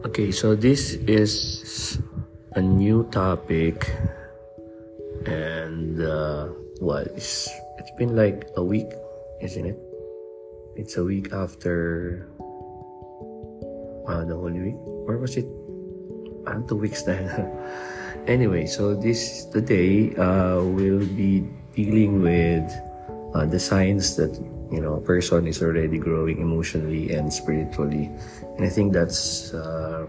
Okay, so this is a new topic, and uh, what? It's, it's been like a week, isn't it? It's a week after uh, the Holy Week, or was it? Uh, two weeks then. anyway, so this today uh, we'll be dealing with uh, the signs that you know person is already growing emotionally and spiritually. And i think that's uh,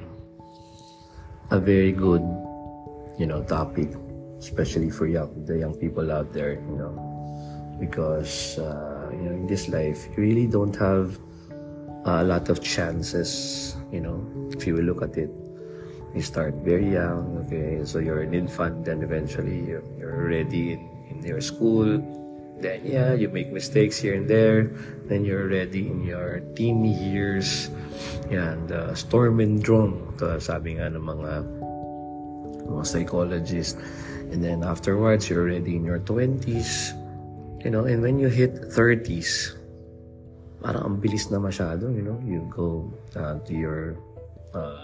a very good you know topic especially for young the young people out there you know because uh, you know in this life you really don't have a lot of chances you know if you look at it. You start very young okay so you're an infant then eventually you're, you're already in, in your school then yeah you make mistakes here and there. Then you're already in your teen years. And uh, storm and drone. To sabi nga ng mga mga psychologists and then afterwards you're already in your 20s you know and when you hit 30s parang ang bilis na masyado you know. You go uh, to your uh,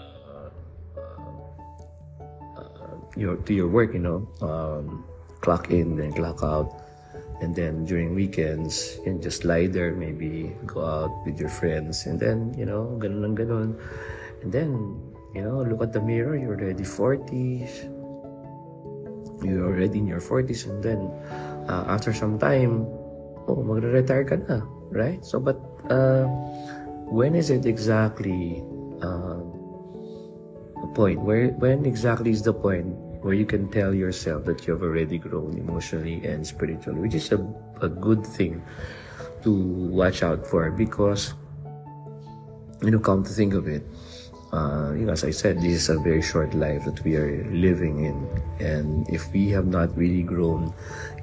uh, your to your work you know. Um, clock in and clock out and then during weekends you can just lie there maybe go out with your friends. And then you know ganun lang ganun. And then you know look at the mirror you're already 40s you're already in your 40s and then uh, after some time oh magre-retire ka na right? So but uh, when is it exactly uh, point? Where when exactly is the point where you can tell yourself that you have already grown emotionally and spiritually, which is a, a good thing to watch out for because, you know, come to think of it, uh, you know, as I said, this is a very short life that we are living in. And if we have not really grown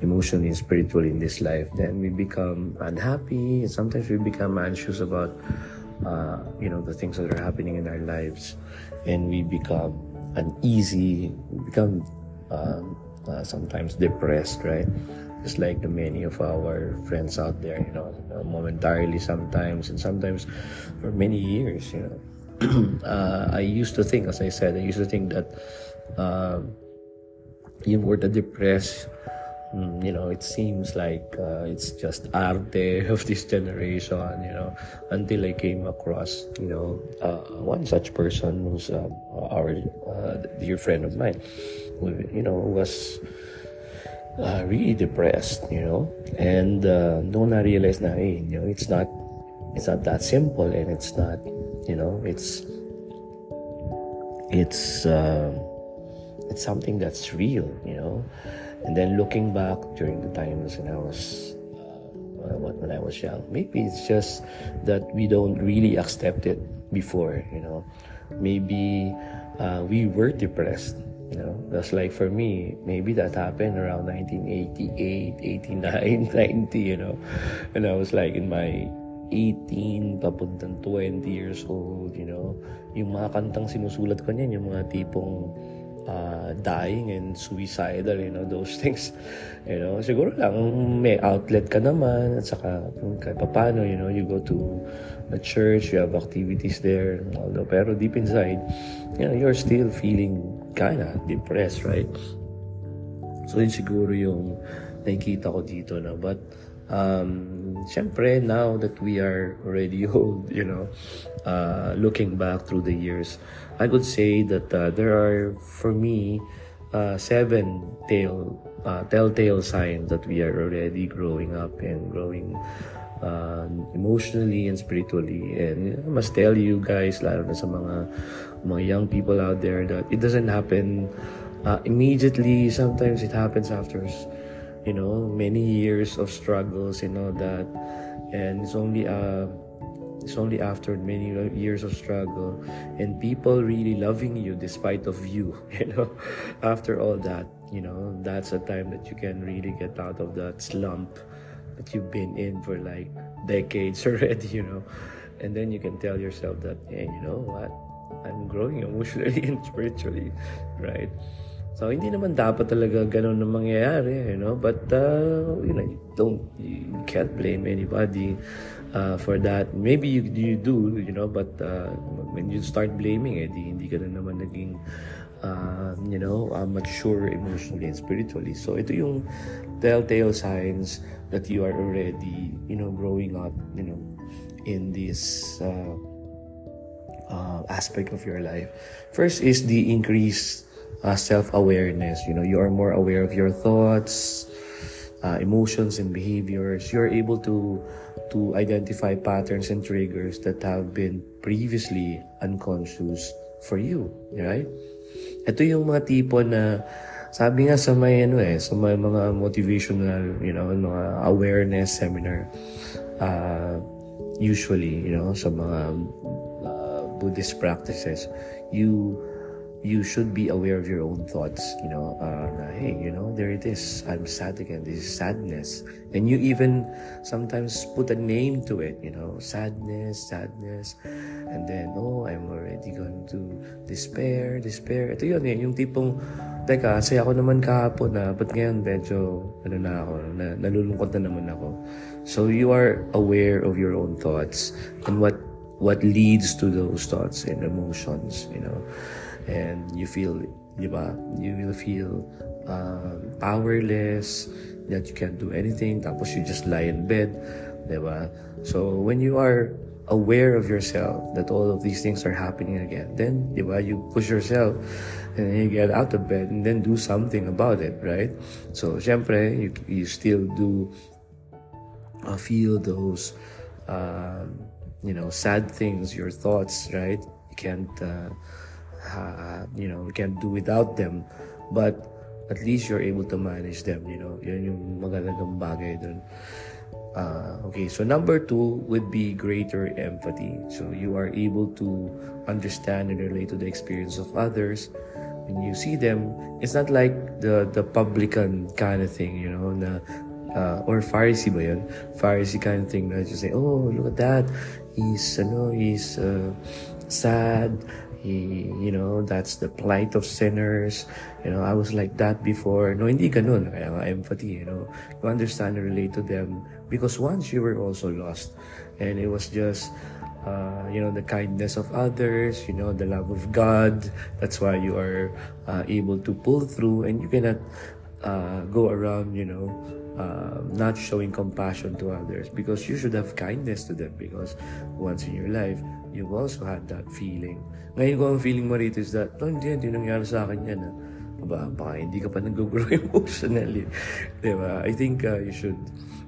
emotionally and spiritually in this life, then we become unhappy and sometimes we become anxious about, uh, you know, the things that are happening in our lives. And we become uneasy, become um, uh, sometimes depressed, right? Just like the many of our friends out there, you know, momentarily sometimes, and sometimes for many years, you know. uh, I used to think, as I said, I used to think that uh, you were the depressed you know, it seems like uh, it's just arte of this generation, you know, until I came across, you know, uh, one such person who's uh, our uh, dear friend of mine, who, you know, was uh, really depressed, you know, and uh, noon I realized na, hey, you know, it's not, it's not that simple and it's not, you know, it's, it's, it's something that's real, you know and then looking back during the times when I was uh, when I was young, maybe it's just that we don't really accept it before, you know. Maybe uh, we were depressed, you know. That's like for me, maybe that happened around 1988, 89, 90, you know. And I was like in my 18, papuntang 20 years old, you know. Yung mga kantang sinusulat ko niyan, yung mga tipong uh, dying and suicidal, you know, those things. You know, siguro lang may outlet ka naman at saka kahit paano, you know, you go to a church, you have activities there, although, pero deep inside, you know, you're still feeling kind of depressed, right? So, yun siguro yung nakikita ko dito na. But, um, syempre, now that we are already old, you know, uh, looking back through the years, I would say that uh, there are, for me, uh, seven tail, uh, telltale signs that we are already growing up and growing uh, emotionally and spiritually. And I must tell you guys, lalo na sa mga, mga young people out there, that it doesn't happen uh, immediately. Sometimes it happens after you know many years of struggles and all that. And it's only uh it's only after many years of struggle and people really loving you despite of you you know. After all that you know that's a time that you can really get out of that slump that you've been in for like decades already you know. And then you can tell yourself that hey you know what? I'm growing emotionally and spiritually right So, hindi naman dapat talaga ganun na mangyayari, you know? But, uh, you know, you don't, you can't blame anybody. uh, for that. Maybe you, you do, you know, but uh, when you start blaming, eh, di, hindi ka na naman naging, uh, you know, uh, mature emotionally and spiritually. So ito yung telltale signs that you are already, you know, growing up, you know, in this uh, uh, aspect of your life. First is the increased uh, self-awareness. You know, you are more aware of your thoughts, uh, emotions, and behaviors. You're able to to identify patterns and triggers that have been previously unconscious for you, right? Ito yung mga tipo na sabi nga sa may ano eh, sa may mga motivational, you know, mga awareness seminar, uh, usually, you know, sa mga uh, Buddhist practices, you you should be aware of your own thoughts you know uh, na, hey you know there it is. I'm sad again. This is sadness. And you even sometimes put a name to it you know sadness sadness. And then oh i'm already going to despair despair. Ito yun eh yung tipong teka saya ako naman kahapon na but ngayon medyo ano na ako na, nalulungkot na naman ako. So you are aware of your own thoughts and what what leads to those thoughts and emotions you know and you feel? You will feel uh, powerless, that you can't do anything, tapos you just lie in bed? So when you are aware of yourself that all of these things are happening again, then you push yourself and then you get out of bed and then do something about it, right? So syempre, you, you still do uh, feel those um, you know sad things, your thoughts, right? You can't uh, uh, you know, can't do without them. But at least you're able to manage them, you know. Yun yung magandang bagay dun. Uh, okay, so number two would be greater empathy. So you are able to understand and relate to the experience of others. When you see them, it's not like the the publican kind of thing, you know, na uh, or Pharisee ba yun? Pharisee kind of thing na just say, oh, look at that. He's, ano, he's uh, sad. You know, that's the plight of sinners. You know, I was like that before. No, hindi ganun. Empathy, you know. You understand and relate to them because once you were also lost. And it was just, uh, you know, the kindness of others, you know, the love of God. That's why you are uh, able to pull through and you cannot uh, go around, you know, uh, not showing compassion to others because you should have kindness to them because once in your life, you've also had that feeling ngayon ko ang feeling mo rito is that, oh, hindi, hindi nangyari sa akin yan. Ah. Aba, baka hindi ka pa nag-grow emotionally. diba? I think uh, you should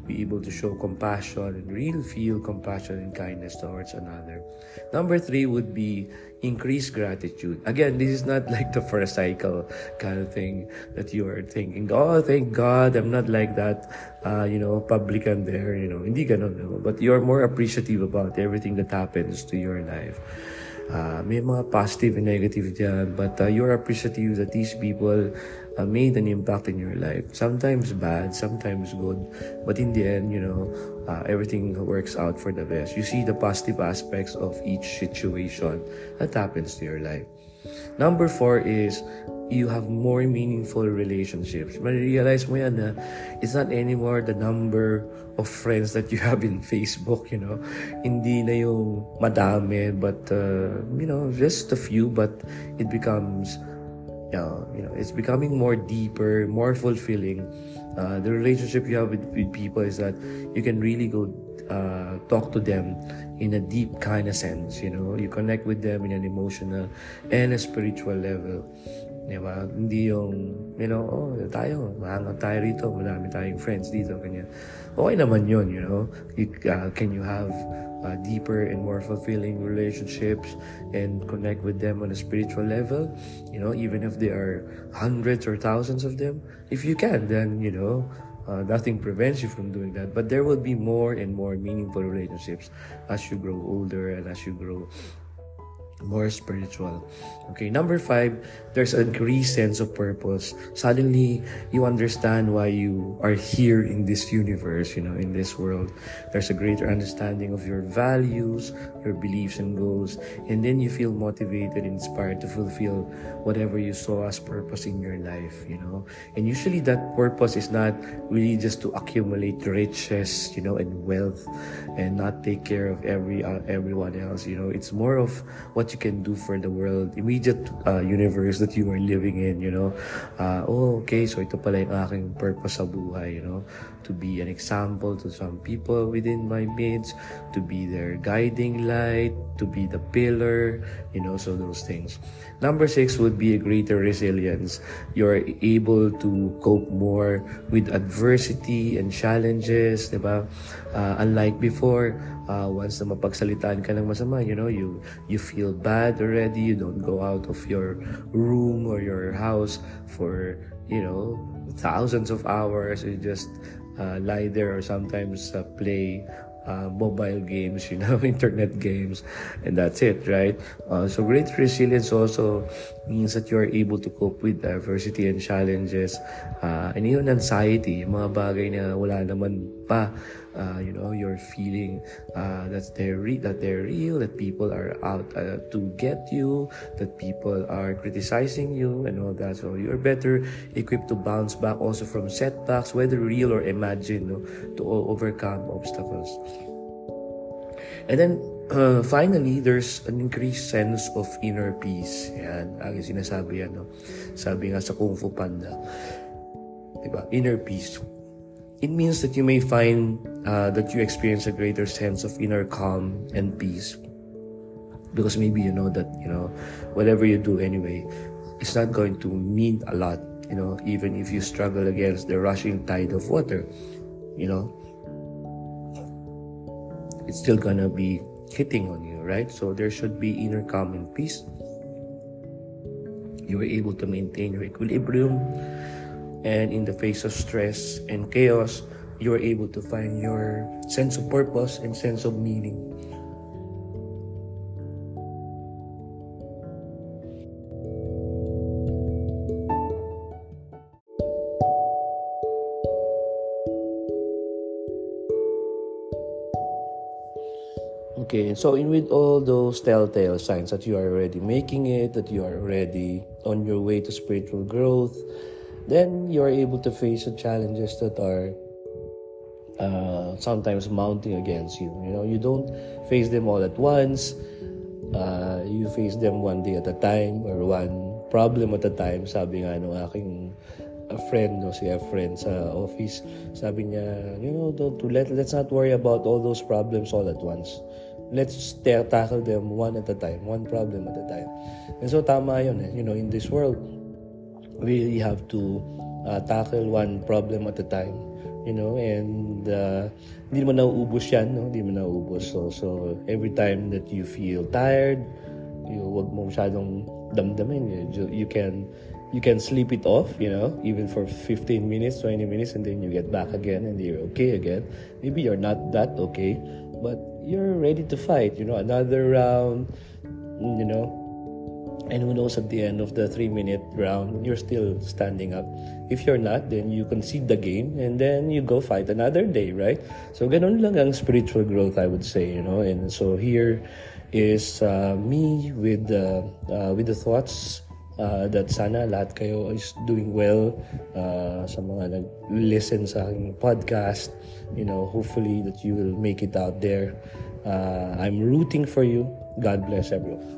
be able to show compassion and real feel compassion and kindness towards another. Number three would be increase gratitude. Again, this is not like the Pharisaical kind of thing that you are thinking, oh, thank God, I'm not like that, uh, you know, publican there, you know, hindi ganun, no? but you're more appreciative about everything that happens to your life. Uh, may mga positive and negative dyan, but uh, you're appreciative that these people uh, made an impact in your life. Sometimes bad, sometimes good, but in the end, you know, uh, everything works out for the best. You see the positive aspects of each situation that happens to your life. Number four is you have more meaningful relationships. realize mo yan na it's not anymore the number of friends that you have in Facebook, you know. Hindi na yung madami, but, uh, you know, just a few, but it becomes, uh, you know, it's becoming more deeper, more fulfilling. Uh, the relationship you have with, with people is that you can really go uh, talk to them in a deep kind of sense, you know. You connect with them in an emotional and a spiritual level. Di ba? Hindi yung, you know, oh, tayo, mahangat tayo rito, marami tayong friends dito, ganyan. Okay naman yun, you know. You, uh, can you have uh, deeper and more fulfilling relationships and connect with them on a spiritual level? You know, even if there are hundreds or thousands of them, if you can, then, you know, uh, nothing prevents you from doing that. But there will be more and more meaningful relationships as you grow older and as you grow more spiritual. Okay, number five, there's an increased sense of purpose. Suddenly, you understand why you are here in this universe, you know, in this world. There's a greater understanding of your values, your beliefs and goals, and then you feel motivated, inspired to fulfill whatever you saw as purpose in your life, you know. And usually, that purpose is not really just to accumulate riches, you know, and wealth, and not take care of every uh, everyone else. You know, it's more of what you can do for the world, immediate uh, universe that you are living in, you know. Uh, oh, okay, so ito pala yung aking purpose sa buhay, you know. To be an example to some people within my midst, to be their guiding light, to be the pillar, you know, so those things. Number six would be a greater resilience. You're able to cope more with adversity and challenges, diba? Uh, unlike before, uh, once na mapagsalitaan ka ng masama, you know, you, you feel bad already, you don't go out of your room or your house for, you know, thousands of hours, you just uh, lie there or sometimes uh, play uh, mobile games, you know, internet games, and that's it, right? Uh, so great resilience also means that you are able to cope with adversity and challenges. Uh, and even anxiety, mga bagay na wala naman pa uh, you know you're feeling uh, that they're re- that they're real that people are out uh, to get you that people are criticizing you and all that so you're better equipped to bounce back also from setbacks whether real or imagined to overcome obstacles and then uh, finally, there's an increased sense of inner peace. Yan, ang sinasabi yan, no? Sabi nga sa Kung Fu Panda. Diba? Inner peace it means that you may find uh, that you experience a greater sense of inner calm and peace. Because maybe you know that you know whatever you do anyway it's not going to mean a lot you know even if you struggle against the rushing tide of water you know. It's still gonna be hitting on you right? So there should be inner calm and peace. You are able to maintain your equilibrium and in the face of stress and chaos, you are able to find your sense of purpose and sense of meaning. Okay, so in with all those telltale signs that you are already making it, that you are already on your way to spiritual growth, then you are able to face the challenges that are uh, sometimes mounting against you. You know, you don't face them all at once. Uh, you face them one day at a time or one problem at a time. Sabi nga nung aking a friend, no, si a friend sa office, sabi niya, you know, don't, let, let's not worry about all those problems all at once. Let's tackle them one at a time, one problem at a time. And so tama yun eh. You know, in this world, really have to uh, tackle one problem at a time you know and uh, hindi mo nauubos yan no? Hindi mo nauubos. So so every time that you feel tired you wag mo masyadong damdamin. You, you can you can sleep it off you know even for 15 minutes 20 minutes and then you get back again and you're okay again. Maybe you're not that okay but you're ready to fight you know another round you know and who knows at the end of the three minute round, you're still standing up. If you're not, then you concede the game and then you go fight another day, right? So ganun lang ang spiritual growth, I would say, you know. And so here is uh, me with the, uh, with the thoughts uh, that sana lahat kayo is doing well uh, sa mga nag-listen sa aking podcast. You know, hopefully that you will make it out there. Uh, I'm rooting for you. God bless everyone.